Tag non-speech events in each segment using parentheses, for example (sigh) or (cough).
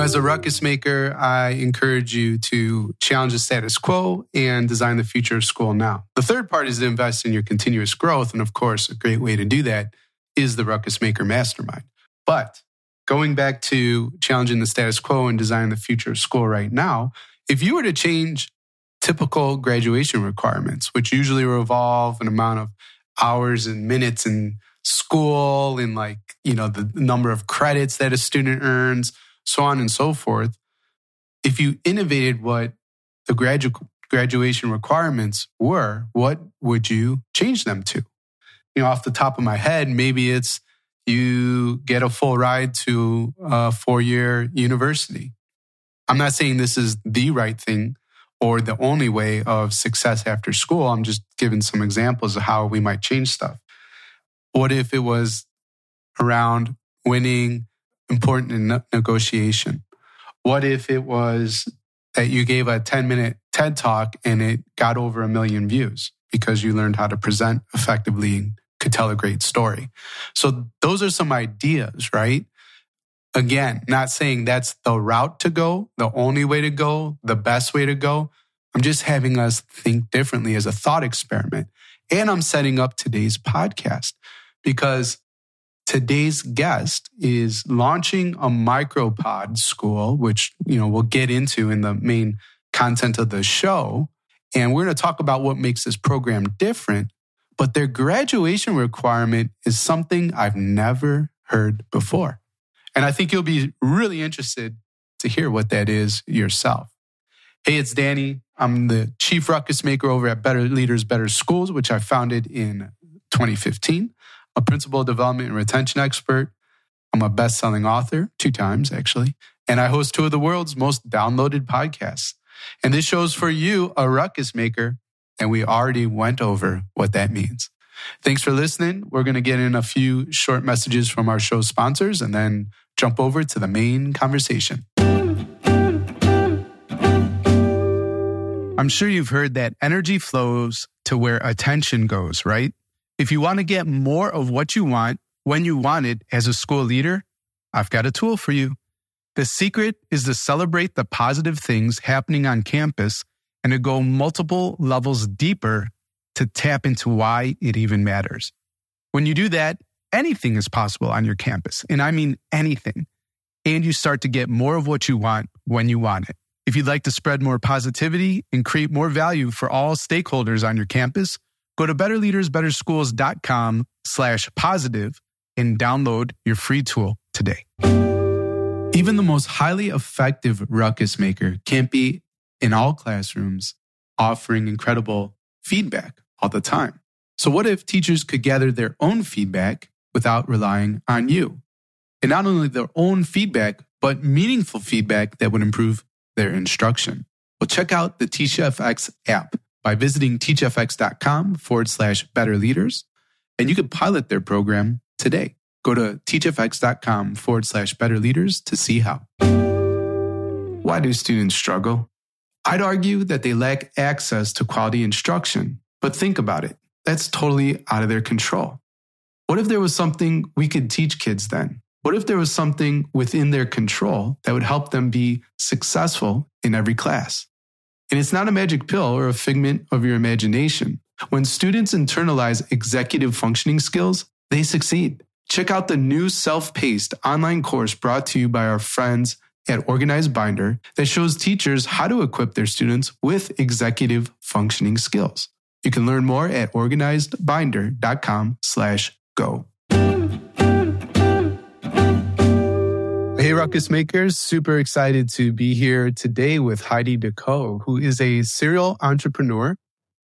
as a ruckus maker, I encourage you to challenge the status quo and design the future of school now. The third part is to invest in your continuous growth. And of course, a great way to do that is the Ruckus Maker Mastermind. But going back to challenging the status quo and designing the future of school right now, if you were to change typical graduation requirements, which usually revolve an amount of hours and minutes in school and like, you know, the number of credits that a student earns, so on and so forth. If you innovated what the gradu- graduation requirements were, what would you change them to? You know, off the top of my head, maybe it's you get a full ride to a four year university. I'm not saying this is the right thing or the only way of success after school. I'm just giving some examples of how we might change stuff. What if it was around winning important in negotiation? What if it was that you gave a 10 minute TED talk and it got over a million views because you learned how to present effectively and could tell a great story? So those are some ideas, right? Again, not saying that's the route to go, the only way to go, the best way to go. I'm just having us think differently as a thought experiment. And I'm setting up today's podcast because today's guest is launching a micropod school, which, you know, we'll get into in the main content of the show. And we're going to talk about what makes this program different. But their graduation requirement is something I've never heard before. And I think you'll be really interested to hear what that is yourself. Hey, it's Danny. I'm the chief ruckus maker over at Better Leaders, Better Schools, which I founded in 2015 a principal development and retention expert. I'm a best selling author, two times actually, and I host two of the world's most downloaded podcasts. And this show's for you, a ruckus maker, and we already went over what that means. Thanks for listening. We're going to get in a few short messages from our show sponsors and then jump over to the main conversation. I'm sure you've heard that energy flows to where attention goes, right? If you want to get more of what you want when you want it as a school leader, I've got a tool for you. The secret is to celebrate the positive things happening on campus and to go multiple levels deeper to tap into why it even matters. When you do that, anything is possible on your campus, and I mean anything. And you start to get more of what you want when you want it. If you'd like to spread more positivity and create more value for all stakeholders on your campus, Go to betterleadersbetterschools.com slash positive and download your free tool today. Even the most highly effective ruckus maker can't be in all classrooms offering incredible feedback all the time. So what if teachers could gather their own feedback without relying on you? And not only their own feedback, but meaningful feedback that would improve their instruction. Well, check out the TeachFX app by visiting teachfx.com forward slash better leaders, and you can pilot their program today. Go to teachfx.com forward slash better leaders to see how. Why do students struggle? I'd argue that they lack access to quality instruction, but think about it. That's totally out of their control. What if there was something we could teach kids then? What if there was something within their control that would help them be successful in every class? And it's not a magic pill or a figment of your imagination. When students internalize executive functioning skills, they succeed. Check out the new self paced online course brought to you by our friends at Organized Binder that shows teachers how to equip their students with executive functioning skills. You can learn more at organizedbinder.com slash go. Ruckus Makers. Super excited to be here today with Heidi DeCoux, who is a serial entrepreneur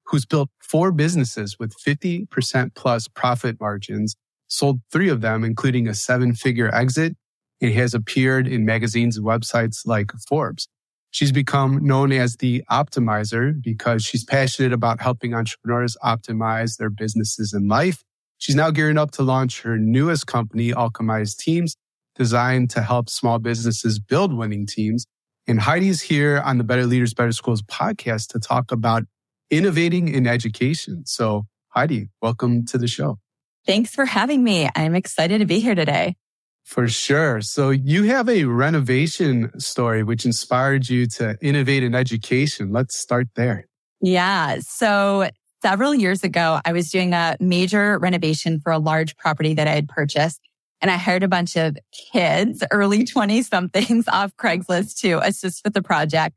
who's built four businesses with 50% plus profit margins, sold three of them, including a seven figure exit, and has appeared in magazines and websites like Forbes. She's become known as the optimizer because she's passionate about helping entrepreneurs optimize their businesses and life. She's now gearing up to launch her newest company, Alchemized Teams, designed to help small businesses build winning teams. And Heidi's here on the Better Leaders, Better Schools podcast to talk about innovating in education. So, Heidi, welcome to the show. Thanks for having me. I'm excited to be here today. For sure. So you have a renovation story which inspired you to innovate in education. Let's start there. Yeah. So several years ago, I was doing a major renovation for a large property that I had purchased. And I hired a bunch of kids, early 20 somethings (laughs) off Craigslist to assist with the project.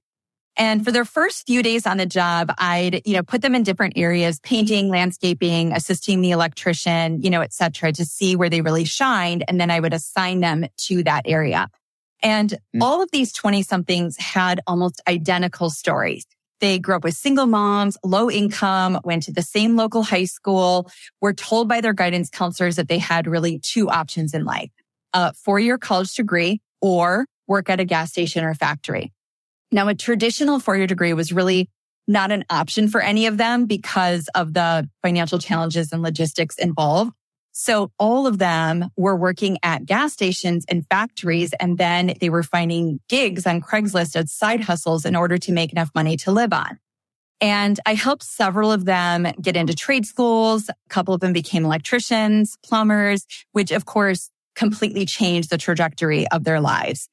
And for their first few days on the job, I'd, you know, put them in different areas, painting, landscaping, assisting the electrician, you know, et cetera, to see where they really shined. And then I would assign them to that area. And mm. all of these 20 somethings had almost identical stories. They grew up with single moms, low income, went to the same local high school, were told by their guidance counselors that they had really two options in life, a four year college degree or work at a gas station or factory. Now, a traditional four year degree was really not an option for any of them because of the financial challenges and logistics involved. So all of them were working at gas stations and factories. And then they were finding gigs on Craigslist as side hustles in order to make enough money to live on. And I helped several of them get into trade schools. A couple of them became electricians, plumbers, which of course completely changed the trajectory of their lives.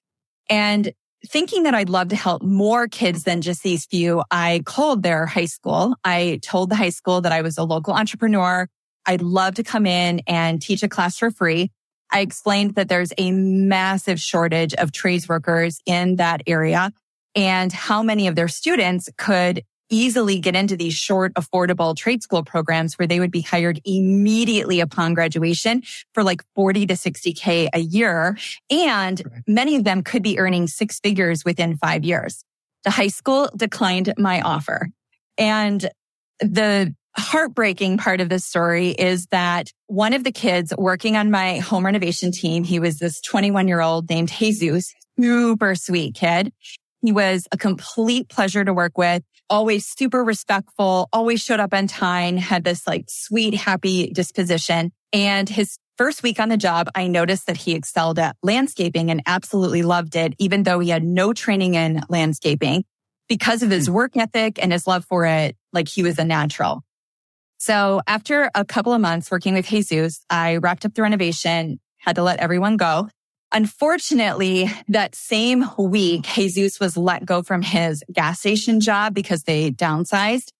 And thinking that I'd love to help more kids than just these few, I called their high school. I told the high school that I was a local entrepreneur. I'd love to come in and teach a class for free. I explained that there's a massive shortage of trades workers in that area and how many of their students could easily get into these short, affordable trade school programs where they would be hired immediately upon graduation for like 40 to 60K a year. And many of them could be earning six figures within five years. The high school declined my offer. And the heartbreaking part of this story is that one of the kids working on my home renovation team, he was this 21 year old named Jesus, super sweet kid. He was a complete pleasure to work with always super respectful, always showed up on time, had this like sweet, happy disposition. And his first week on the job, I noticed that he excelled at landscaping and absolutely loved it, even though he had no training in landscaping because of his hmm. work ethic and his love for it. Like he was a natural. So after a couple of months working with Jesus, I wrapped up the renovation, had to let everyone go. Unfortunately, that same week, Jesus was let go from his gas station job because they downsized.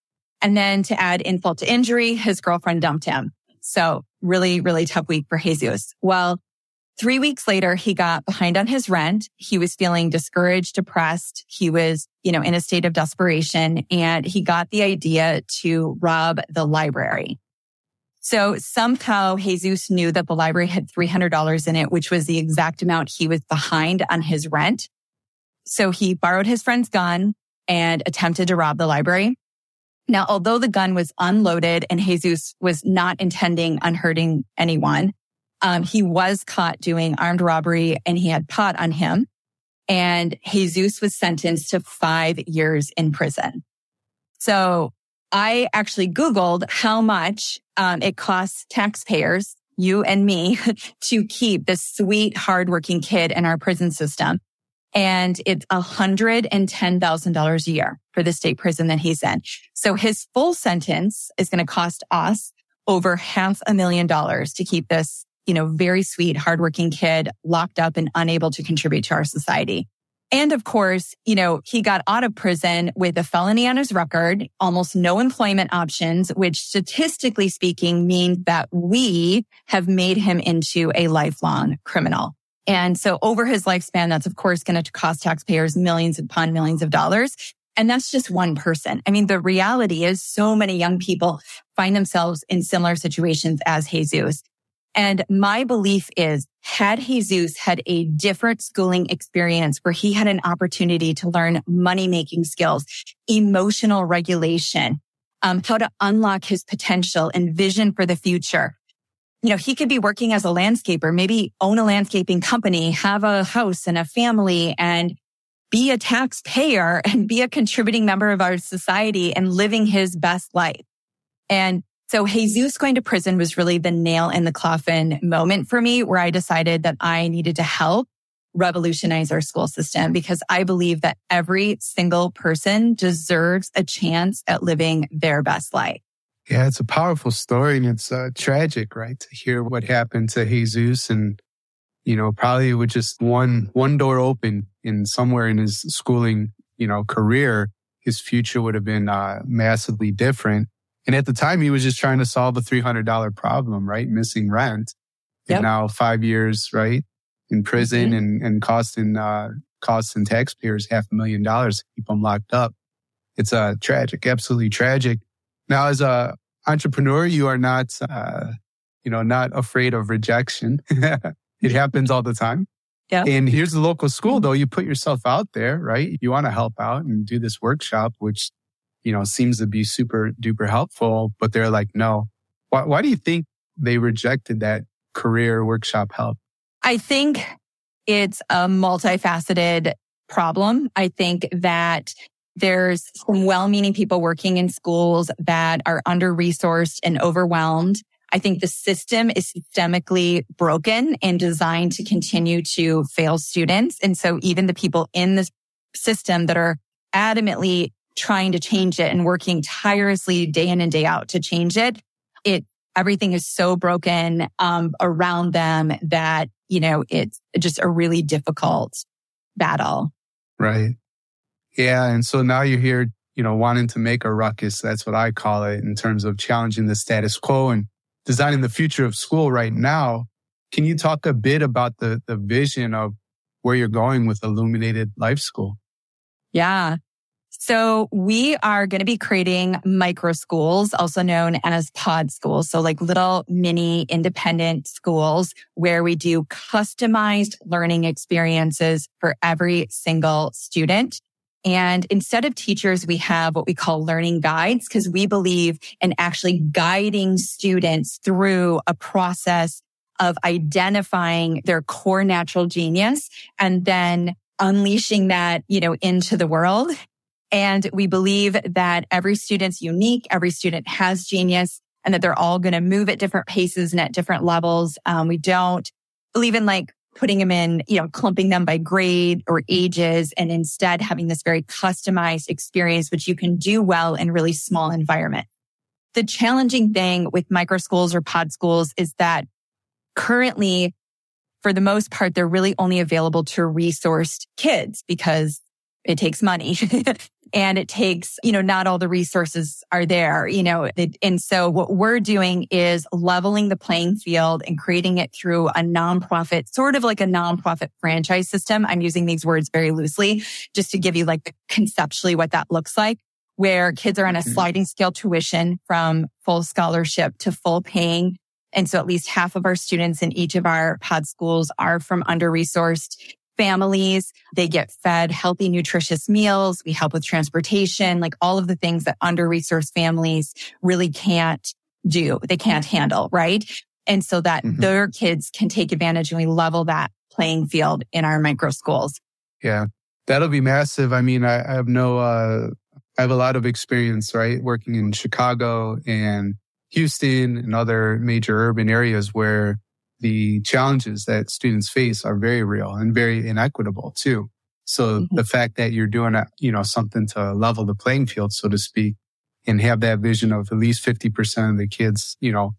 And then to add insult to injury, his girlfriend dumped him. So really, really tough week for Jesus. Well, three weeks later, he got behind on his rent. He was feeling discouraged, depressed. He was, you know, in a state of desperation and he got the idea to rob the library. So somehow Jesus knew that the library had $300 in it, which was the exact amount he was behind on his rent. So he borrowed his friend's gun and attempted to rob the library. Now, although the gun was unloaded and Jesus was not intending on hurting anyone, um, he was caught doing armed robbery and he had pot on him. And Jesus was sentenced to five years in prison. So I actually Googled how much um, it costs taxpayers, you and me, (laughs) to keep this sweet, hardworking kid in our prison system. And it's $110,000 a year for the state prison that he's in. So his full sentence is going to cost us over half a million dollars to keep this, you know, very sweet, hardworking kid locked up and unable to contribute to our society. And of course, you know, he got out of prison with a felony on his record, almost no employment options, which statistically speaking means that we have made him into a lifelong criminal. And so over his lifespan, that's of course going to cost taxpayers millions upon millions of dollars. And that's just one person. I mean, the reality is so many young people find themselves in similar situations as Jesus. And my belief is had Jesus had a different schooling experience where he had an opportunity to learn money making skills, emotional regulation, um, how to unlock his potential and vision for the future. You know, he could be working as a landscaper, maybe own a landscaping company, have a house and a family and be a taxpayer (laughs) and be a contributing member of our society and living his best life. And so Jesus going to prison was really the nail in the coffin moment for me where I decided that I needed to help revolutionize our school system because I believe that every single person deserves a chance at living their best life. Yeah, it's a powerful story and it's uh, tragic, right? To hear what happened to Jesus and you know, probably with just one, one door open in somewhere in his schooling, you know, career, his future would have been uh, massively different. And at the time, he was just trying to solve a $300 problem, right? Missing rent. Yep. And now five years, right? In prison mm-hmm. and, and costing, uh, costing taxpayers half a million dollars to keep them locked up. It's uh, tragic, absolutely tragic. Now, as a entrepreneur, you are not, uh, you know, not afraid of rejection. (laughs) it happens all the time. Yeah. And here's the local school though. You put yourself out there, right? You want to help out and do this workshop, which, you know, seems to be super duper helpful, but they're like, no. Why, why do you think they rejected that career workshop help? I think it's a multifaceted problem. I think that there's some well-meaning people working in schools that are under resourced and overwhelmed. I think the system is systemically broken and designed to continue to fail students. And so even the people in the system that are adamantly trying to change it and working tirelessly day in and day out to change it, it, everything is so broken, um, around them that, you know, it's just a really difficult battle. Right. Yeah. And so now you're here, you know, wanting to make a ruckus. That's what I call it in terms of challenging the status quo and designing the future of school right now. Can you talk a bit about the, the vision of where you're going with Illuminated Life School? Yeah. So we are going to be creating micro schools, also known as pod schools. So like little mini independent schools where we do customized learning experiences for every single student. And instead of teachers, we have what we call learning guides because we believe in actually guiding students through a process of identifying their core natural genius and then unleashing that, you know, into the world. And we believe that every student's unique. Every student has genius and that they're all going to move at different paces and at different levels. Um, we don't believe in like putting them in, you know, clumping them by grade or ages and instead having this very customized experience, which you can do well in really small environment. The challenging thing with micro schools or pod schools is that currently, for the most part, they're really only available to resourced kids because it takes money. (laughs) and it takes, you know, not all the resources are there, you know, and so what we're doing is leveling the playing field and creating it through a nonprofit, sort of like a nonprofit franchise system. I'm using these words very loosely just to give you like conceptually what that looks like where kids are on a sliding scale tuition from full scholarship to full paying. And so at least half of our students in each of our pod schools are from under resourced families. They get fed healthy, nutritious meals. We help with transportation, like all of the things that under resourced families really can't do. They can't handle, right? And so that mm-hmm. their kids can take advantage and we level that playing field in our micro schools. Yeah. That'll be massive. I mean, I, I have no, uh, I have a lot of experience, right? Working in Chicago and Houston and other major urban areas where the challenges that students face are very real and very inequitable too. So mm-hmm. the fact that you're doing a, you know, something to level the playing field, so to speak, and have that vision of at least 50% of the kids, you know,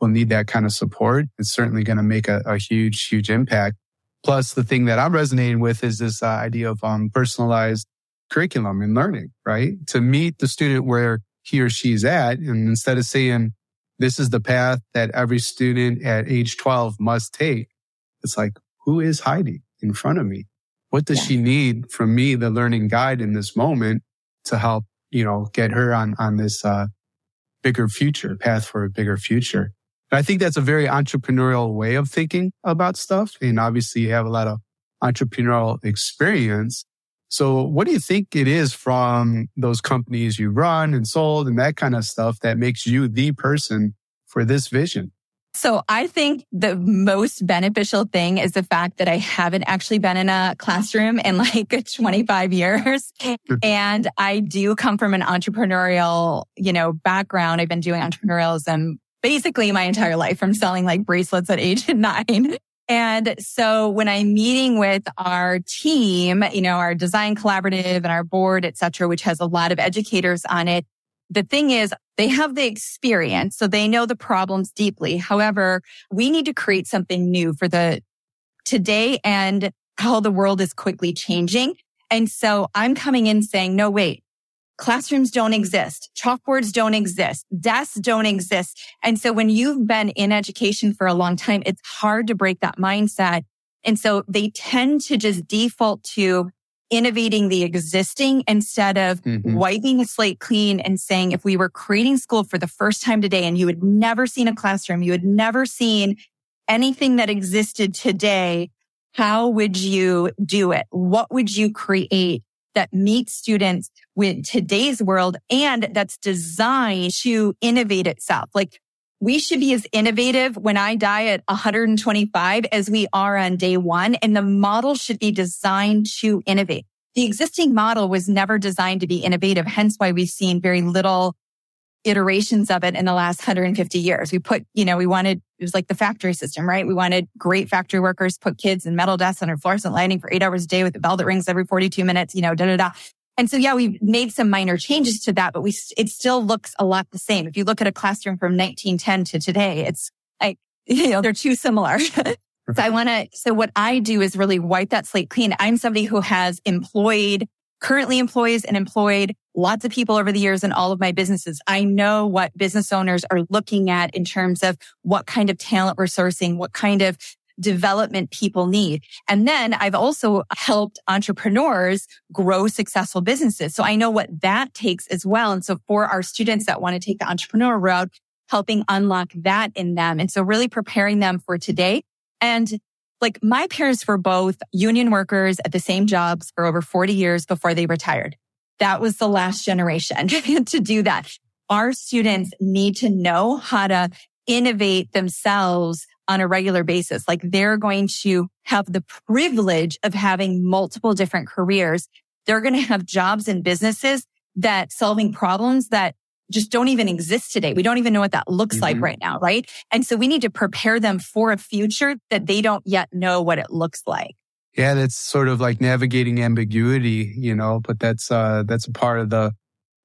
will need that kind of support. It's certainly going to make a, a, huge, huge impact. Plus the thing that I'm resonating with is this uh, idea of um, personalized curriculum and learning, right? To meet the student where he or she's at. And instead of saying, this is the path that every student at age 12 must take. It's like, who is Heidi in front of me? What does yeah. she need from me, the learning guide in this moment to help, you know, get her on, on this, uh, bigger future path for a bigger future. And I think that's a very entrepreneurial way of thinking about stuff. And obviously you have a lot of entrepreneurial experience. So what do you think it is from those companies you run and sold and that kind of stuff that makes you the person for this vision? So I think the most beneficial thing is the fact that I haven't actually been in a classroom in like (laughs) 25 years. and I do come from an entrepreneurial, you know, background. I've been doing entrepreneurialism basically my entire life from selling like bracelets at age (laughs) nine and so when I'm meeting with our team, you know, our design collaborative and our board, et cetera, which has a lot of educators on it, the thing is they have the experience. So they know the problems deeply. However, we need to create something new for the today and how the world is quickly changing. And so I'm coming in saying, no, wait, classrooms don't exist. Chalkboards don't exist. Desks don't exist. And so when you've been in education for a long time, it's hard to break that mindset. And so they tend to just default to innovating the existing instead of mm-hmm. wiping the slate clean and saying, if we were creating school for the first time today and you had never seen a classroom, you had never seen anything that existed today, how would you do it? What would you create that meets students with today's world and that's designed to innovate itself? Like we should be as innovative when I die at 125 as we are on day one. And the model should be designed to innovate. The existing model was never designed to be innovative. Hence why we've seen very little iterations of it in the last 150 years. We put, you know, we wanted, it was like the factory system, right? We wanted great factory workers, put kids in metal desks under fluorescent lighting for eight hours a day with a bell that rings every 42 minutes, you know, da da da. And so, yeah, we've made some minor changes to that, but we, it still looks a lot the same. If you look at a classroom from 1910 to today, it's like, (laughs) you know, they're too similar. (laughs) so I want to, so what I do is really wipe that slate clean. I'm somebody who has employed, currently employs and employed lots of people over the years in all of my businesses. I know what business owners are looking at in terms of what kind of talent we're sourcing, what kind of development people need. And then I've also helped entrepreneurs grow successful businesses. So I know what that takes as well. And so for our students that want to take the entrepreneur route, helping unlock that in them. And so really preparing them for today. And like my parents were both union workers at the same jobs for over 40 years before they retired. That was the last generation (laughs) to do that. Our students need to know how to innovate themselves on a regular basis. Like they're going to have the privilege of having multiple different careers. They're going to have jobs and businesses that solving problems that just don't even exist today. We don't even know what that looks mm-hmm. like right now, right? And so we need to prepare them for a future that they don't yet know what it looks like. Yeah, that's sort of like navigating ambiguity, you know, but that's uh that's a part of the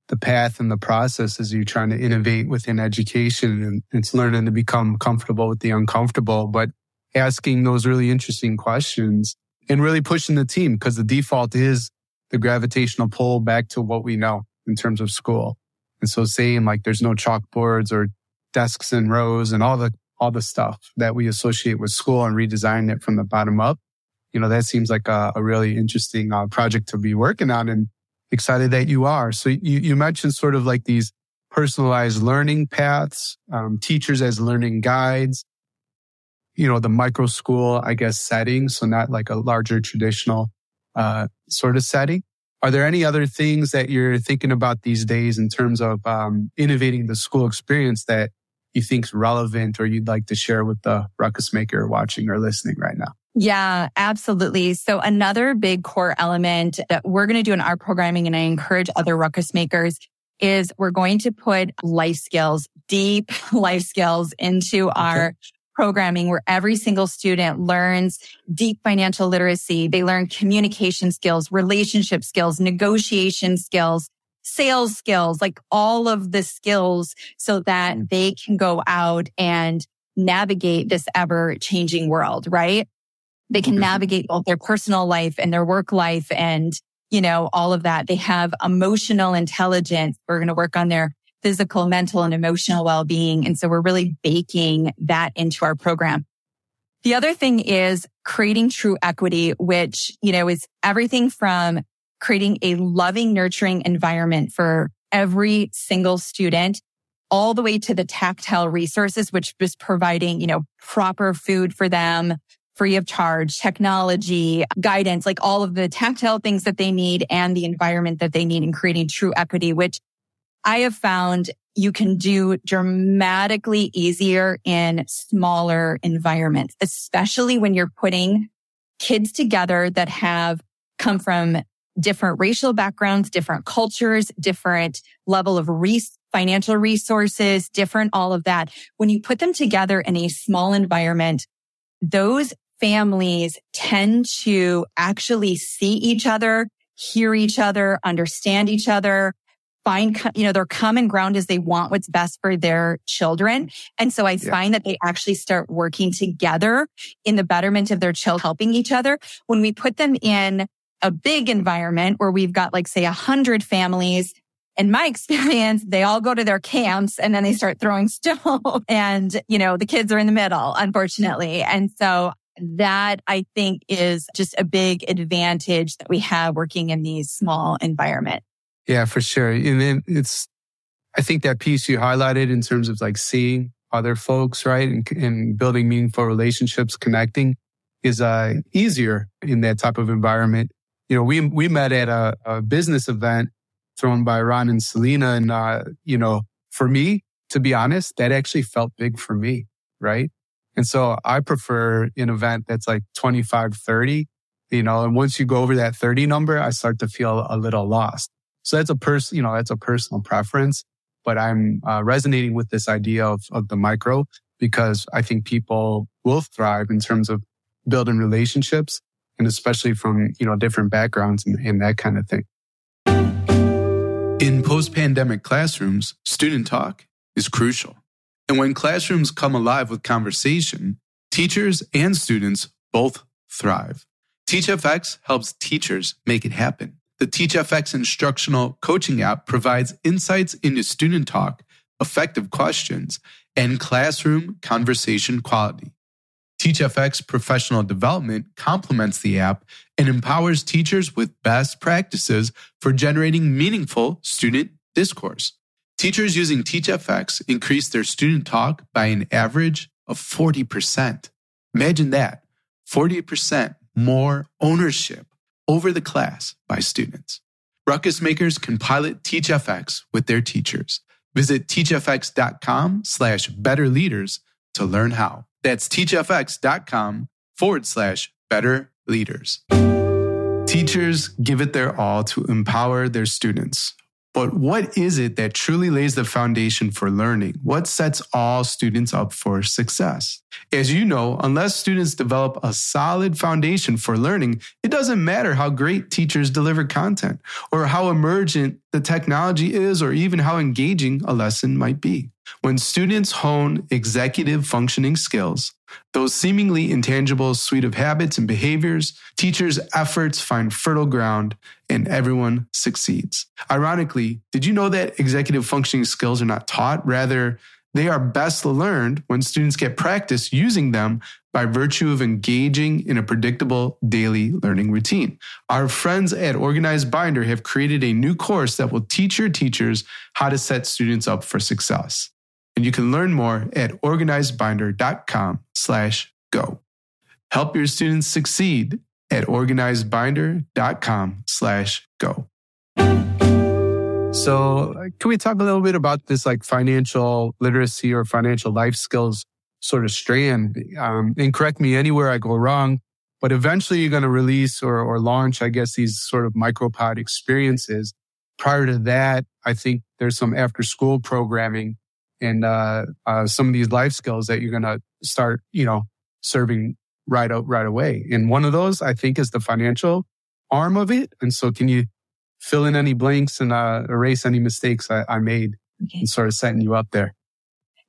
the path and the process as you're trying to innovate within education and it's learning to become comfortable with the uncomfortable, but asking those really interesting questions and really pushing the team because the default is the gravitational pull back to what we know in terms of school. And so saying like there's no chalkboards or desks and rows and all the all the stuff that we associate with school and redesign it from the bottom up. You know, that seems like a, a really interesting uh, project to be working on. And excited that you are. So you, you mentioned sort of like these personalized learning paths, um, teachers as learning guides, you know, the micro school, I guess, setting. So not like a larger traditional, uh, sort of setting. Are there any other things that you're thinking about these days in terms of, um, innovating the school experience that you think's relevant or you'd like to share with the ruckus maker watching or listening right now? Yeah, absolutely. So another big core element that we're going to do in our programming, and I encourage other ruckus makers is we're going to put life skills, deep (laughs) life skills into okay. our programming where every single student learns deep financial literacy. They learn communication skills, relationship skills, negotiation skills, sales skills, like all of the skills so that mm. they can go out and navigate this ever changing world, right? They can mm-hmm. navigate both their personal life and their work life and, you know, all of that. They have emotional intelligence. We're going to work on their physical, mental and emotional well-being. And so we're really baking that into our program. The other thing is creating true equity, which, you know, is everything from creating a loving, nurturing environment for every single student all the way to the tactile resources, which is providing, you know, proper food for them, free of charge, technology, guidance, like all of the tactile things that they need and the environment that they need in creating true equity, which I have found you can do dramatically easier in smaller environments, especially when you're putting kids together that have come from different racial backgrounds, different cultures, different level of res- financial resources, different all of that. When you put them together in a small environment, those families tend to actually see each other, hear each other, understand each other, find, you know, their common ground is they want what's best for their children. And so I yeah. find that they actually start working together in the betterment of their child, helping each other. When we put them in a big environment where we've got like, say, a hundred families, in my (laughs) experience, they all go to their camps and then they start throwing (laughs) stones and, you know, the kids are in the middle, unfortunately. And so that I think is just a big advantage that we have working in these small environments. Yeah, for sure. And then it's, I think that piece you highlighted in terms of like seeing other folks, right? And, and building meaningful relationships, connecting is uh, easier in that type of environment. You know, we, we met at a, a business event thrown by Ron and Selena. And, uh, you know, for me, to be honest, that actually felt big for me, right? And so I prefer an event that's like 25, 30, you know, and once you go over that 30 number, I start to feel a little lost. So that's a person, you know, that's a personal preference, but I'm uh, resonating with this idea of, of the micro because I think people will thrive in terms of building relationships and especially from, you know, different backgrounds and, and that kind of thing. In post pandemic classrooms, student talk is crucial. And when classrooms come alive with conversation, teachers and students both thrive. TeachFX helps teachers make it happen. The TeachFX instructional coaching app provides insights into student talk, effective questions, and classroom conversation quality. TeachFX professional development complements the app and empowers teachers with best practices for generating meaningful student discourse. Teachers using TeachFX increase their student talk by an average of 40%. Imagine that 40% more ownership over the class by students. Ruckus makers can pilot TeachFX with their teachers. Visit teachfx.com slash better leaders to learn how. That's teachfx.com forward slash better leaders. Teachers give it their all to empower their students. But what is it that truly lays the foundation for learning? What sets all students up for success? As you know, unless students develop a solid foundation for learning, it doesn't matter how great teachers deliver content or how emergent the technology is or even how engaging a lesson might be. When students hone executive functioning skills, those seemingly intangible suite of habits and behaviors, teachers' efforts find fertile ground and everyone succeeds. Ironically, did you know that executive functioning skills are not taught? Rather, they are best learned when students get practice using them by virtue of engaging in a predictable daily learning routine. Our friends at Organized Binder have created a new course that will teach your teachers how to set students up for success. And you can learn more at organizedbinder.com slash go. Help your students succeed at organizedbinder.com slash go. So can we talk a little bit about this like financial literacy or financial life skills sort of strand? Um, and correct me anywhere I go wrong, but eventually you're going to release or, or launch, I guess, these sort of micropod experiences. Prior to that, I think there's some after school programming and uh, uh, some of these life skills that you're going to start, you know, serving right out right away. And one of those, I think, is the financial arm of it. And so, can you fill in any blanks and uh, erase any mistakes I, I made okay. and sort of setting you up there?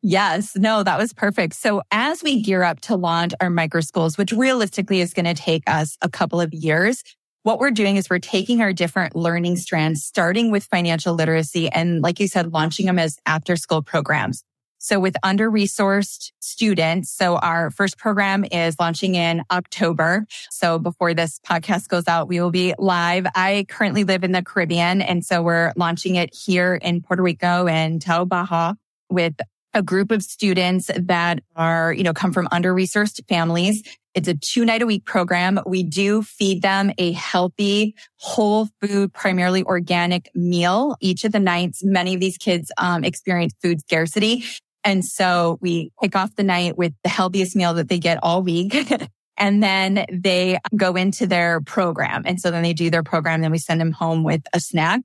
Yes, no, that was perfect. So as we gear up to launch our micro schools, which realistically is going to take us a couple of years, what we're doing is we're taking our different learning strands, starting with financial literacy and like you said, launching them as after school programs. So with under resourced students, so our first program is launching in October. So before this podcast goes out, we will be live. I currently live in the Caribbean. And so we're launching it here in Puerto Rico and Toa Baja with a group of students that are, you know, come from under resourced families it's a two night a week program. We do feed them a healthy, whole food, primarily organic meal each of the nights. Many of these kids um, experience food scarcity. And so we kick off the night with the healthiest meal that they get all week. (laughs) and then they go into their program. And so then they do their program. Then we send them home with a snack.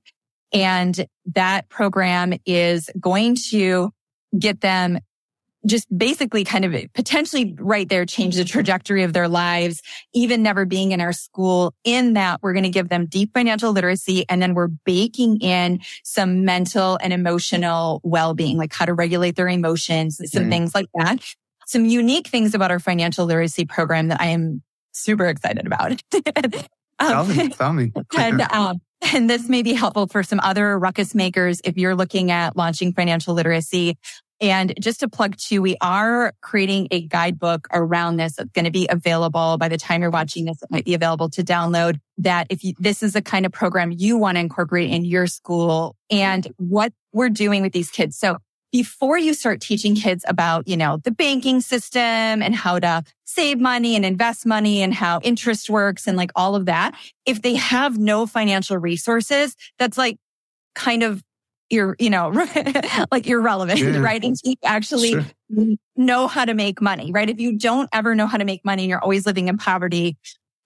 And that program is going to get them just basically kind of potentially right there change the trajectory of their lives, even never being in our school in that we're going to give them deep financial literacy. And then we're baking in some mental and emotional well-being, like how to regulate their emotions, some mm-hmm. things like that. Some unique things about our financial literacy program that I am super excited about. (laughs) um, tell me, tell me. (laughs) and, (laughs) um, and this may be helpful for some other ruckus makers if you're looking at launching financial literacy. And just to plug too, we are creating a guidebook around this. It's going to be available by the time you're watching this. It might be available to download that if you, this is the kind of program you want to incorporate in your school and what we're doing with these kids. So before you start teaching kids about, you know, the banking system and how to save money and invest money and how interest works and like all of that, if they have no financial resources, that's like kind of you're, you know, (laughs) like irrelevant, yeah. right? And you actually sure. know how to make money, right? If you don't ever know how to make money and you're always living in poverty,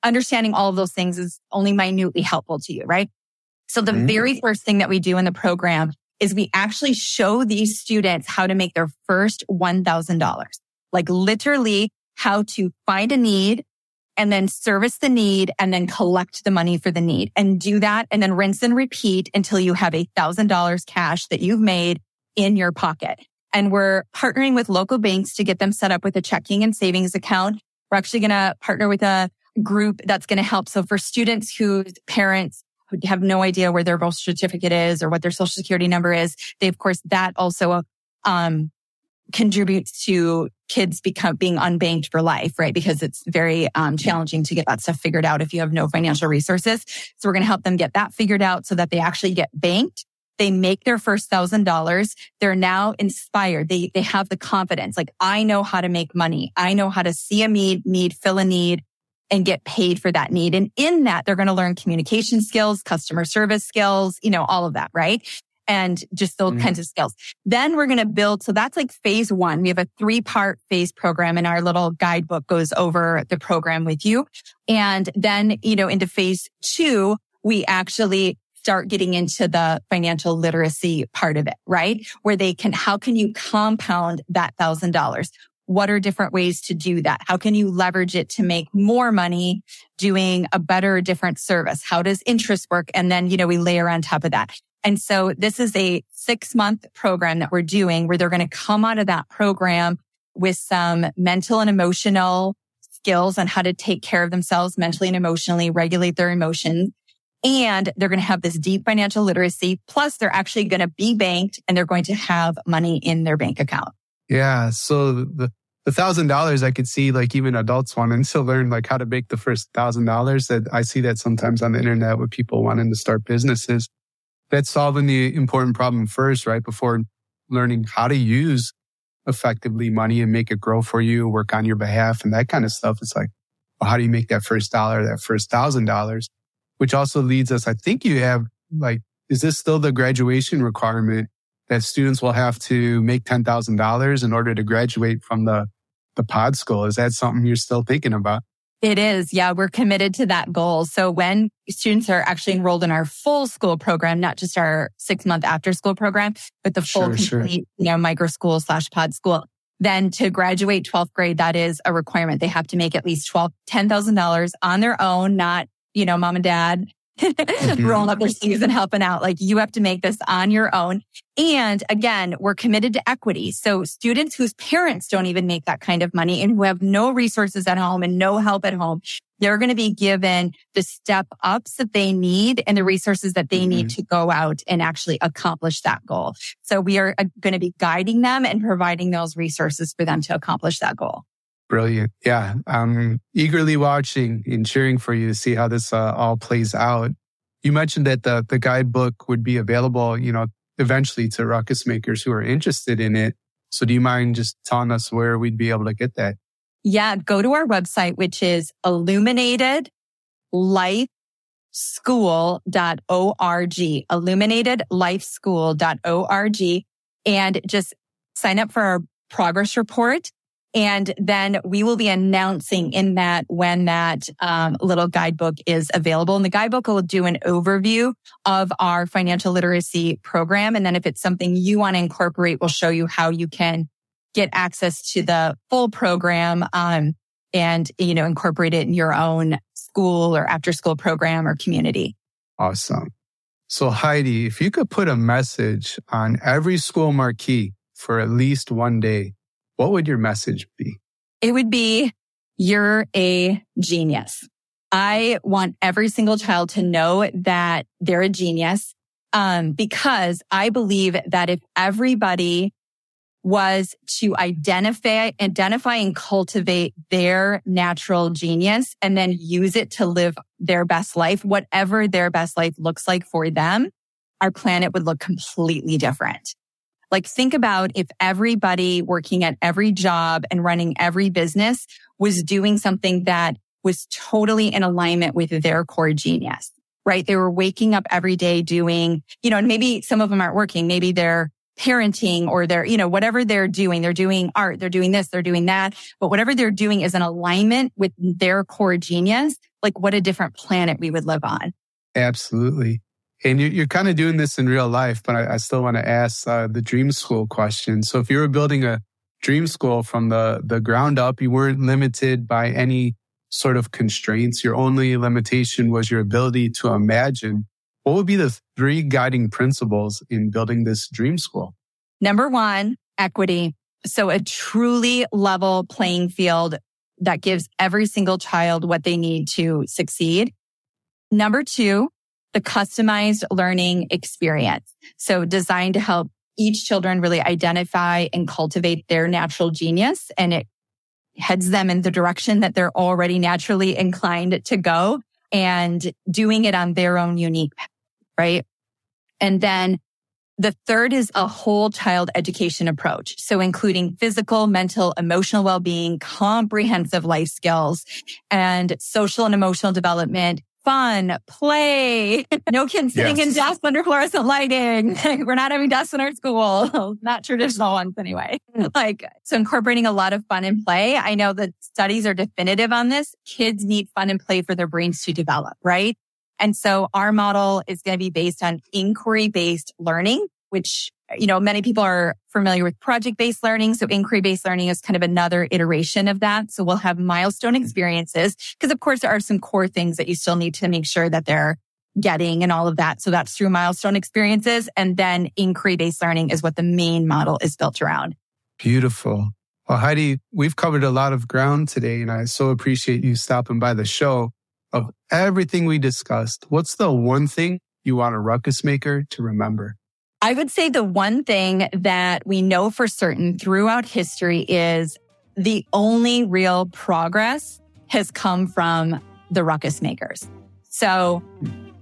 understanding all of those things is only minutely helpful to you, right? So the mm-hmm. very first thing that we do in the program is we actually show these students how to make their first $1,000, like literally how to find a need, and then service the need and then collect the money for the need and do that and then rinse and repeat until you have a thousand dollars cash that you've made in your pocket. And we're partnering with local banks to get them set up with a checking and savings account. We're actually going to partner with a group that's going to help. So for students whose parents have no idea where their birth certificate is or what their social security number is, they of course that also um, contributes to kids become being unbanked for life, right? Because it's very um, challenging to get that stuff figured out if you have no financial resources. So we're going to help them get that figured out so that they actually get banked. They make their first thousand dollars. They're now inspired. They, they have the confidence. Like, I know how to make money. I know how to see a need, need, fill a need and get paid for that need. And in that, they're going to learn communication skills, customer service skills, you know, all of that, right? And just those mm-hmm. kinds of skills. Then we're going to build. So that's like phase one. We have a three part phase program and our little guidebook goes over the program with you. And then, you know, into phase two, we actually start getting into the financial literacy part of it, right? Where they can, how can you compound that thousand dollars? What are different ways to do that? How can you leverage it to make more money doing a better, different service? How does interest work? And then, you know, we layer on top of that. And so this is a six month program that we're doing where they're going to come out of that program with some mental and emotional skills on how to take care of themselves mentally and emotionally, regulate their emotions. And they're going to have this deep financial literacy. Plus they're actually going to be banked and they're going to have money in their bank account. Yeah. So the, the thousand dollars I could see like even adults wanting to learn like how to make the first thousand dollars that I see that sometimes on the internet with people wanting to start businesses that's solving the important problem first, right? Before learning how to use effectively money and make it grow for you, work on your behalf and that kind of stuff. It's like, well, how do you make that first dollar, that first thousand dollars? Which also leads us, I think you have like, is this still the graduation requirement that students will have to make $10,000 in order to graduate from the, the pod school? Is that something you're still thinking about? It is. Yeah. We're committed to that goal. So when students are actually enrolled in our full school program, not just our six month after school program, but the full sure, complete, sure. you know, micro school slash pod school, then to graduate 12th grade, that is a requirement. They have to make at least twelve ten thousand dollars on their own, not, you know, mom and dad (laughs) mm-hmm. rolling up their sleeves and helping out. Like you have to make this on your own. And again, we're committed to equity. So students whose parents don't even make that kind of money and who have no resources at home and no help at home, they're going to be given the step ups that they need and the resources that they mm-hmm. need to go out and actually accomplish that goal. So we are uh, going to be guiding them and providing those resources for them to accomplish that goal. Brilliant. Yeah. I'm eagerly watching and cheering for you to see how this uh, all plays out. You mentioned that the, the guidebook would be available, you know, eventually to ruckus makers who are interested in it. So do you mind just telling us where we'd be able to get that? Yeah, go to our website, which is illuminatedlifeschool.org, illuminatedlifeschool.org, and just sign up for our progress report. And then we will be announcing in that when that um, little guidebook is available. And the guidebook will do an overview of our financial literacy program. And then if it's something you want to incorporate, we'll show you how you can get access to the full program, um, and, you know, incorporate it in your own school or after school program or community. Awesome. So Heidi, if you could put a message on every school marquee for at least one day, what would your message be? It would be, you're a genius. I want every single child to know that they're a genius. Um, because I believe that if everybody was to identify, identify and cultivate their natural genius and then use it to live their best life, whatever their best life looks like for them, our planet would look completely different. Like think about if everybody working at every job and running every business was doing something that was totally in alignment with their core genius, right? They were waking up every day doing, you know, and maybe some of them aren't working. Maybe they're parenting or they're, you know, whatever they're doing, they're doing art, they're doing this, they're doing that. But whatever they're doing is in alignment with their core genius. Like what a different planet we would live on. Absolutely. And you're, kind of doing this in real life, but I, I still want to ask uh, the dream school question. So if you were building a dream school from the, the ground up, you weren't limited by any sort of constraints. Your only limitation was your ability to imagine what would be the three guiding principles in building this dream school? Number one, equity. So a truly level playing field that gives every single child what they need to succeed. Number two, the customized learning experience. So designed to help each children really identify and cultivate their natural genius and it heads them in the direction that they're already naturally inclined to go and doing it on their own unique right? And then the third is a whole child education approach. So including physical, mental, emotional well-being, comprehensive life skills and social and emotional development, fun, play. (laughs) No kids sitting yes. in desks under fluorescent lighting. (laughs) We're not having desks in our school. (laughs) not traditional ones anyway. Mm. Like, so incorporating a lot of fun and play. I know that studies are definitive on this. Kids need fun and play for their brains to develop, right? And so our model is going to be based on inquiry based learning, which, you know, many people are familiar with project based learning. So inquiry based learning is kind of another iteration of that. So we'll have milestone mm-hmm. experiences because of course there are some core things that you still need to make sure that they're getting and all of that. So that's through milestone experiences. And then inquiry based learning is what the main model is built around. Beautiful. Well, Heidi, we've covered a lot of ground today and I so appreciate you stopping by the show of everything we discussed, what's the one thing you want a ruckus maker to remember? I would say the one thing that we know for certain throughout history is the only real progress has come from the ruckus makers. So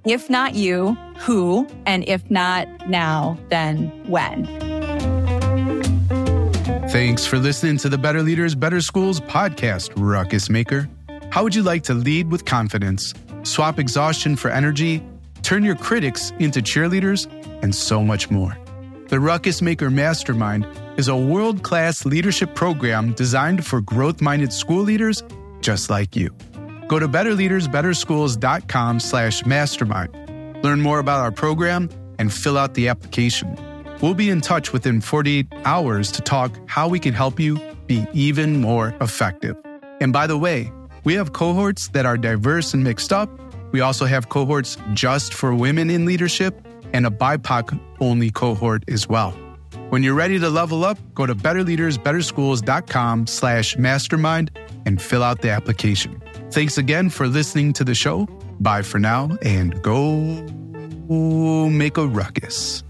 if not you, who? And if not now, then when? Thanks for listening to the Better Leaders, Better Schools podcast, Ruckus Maker. How would you like to lead with confidence, swap exhaustion for energy, turn your critics into cheerleaders, and so much more? The Ruckus Maker Mastermind is a world class leadership program designed for growth minded school leaders just like you. Go to betterleadersbetterschools.com slash mastermind. Learn more about our program and fill out the application. We'll be in touch within 48 hours to talk how we can help you be even more effective. And by the way, we have cohorts that are diverse and mixed up. We also have cohorts just for women in leadership and a BIPOC only cohort as well. When you're ready to level up, go to betterleadersbetterschools.com slash mastermind and fill out the application. Thanks again for listening to the show. Bye for now and go make a ruckus.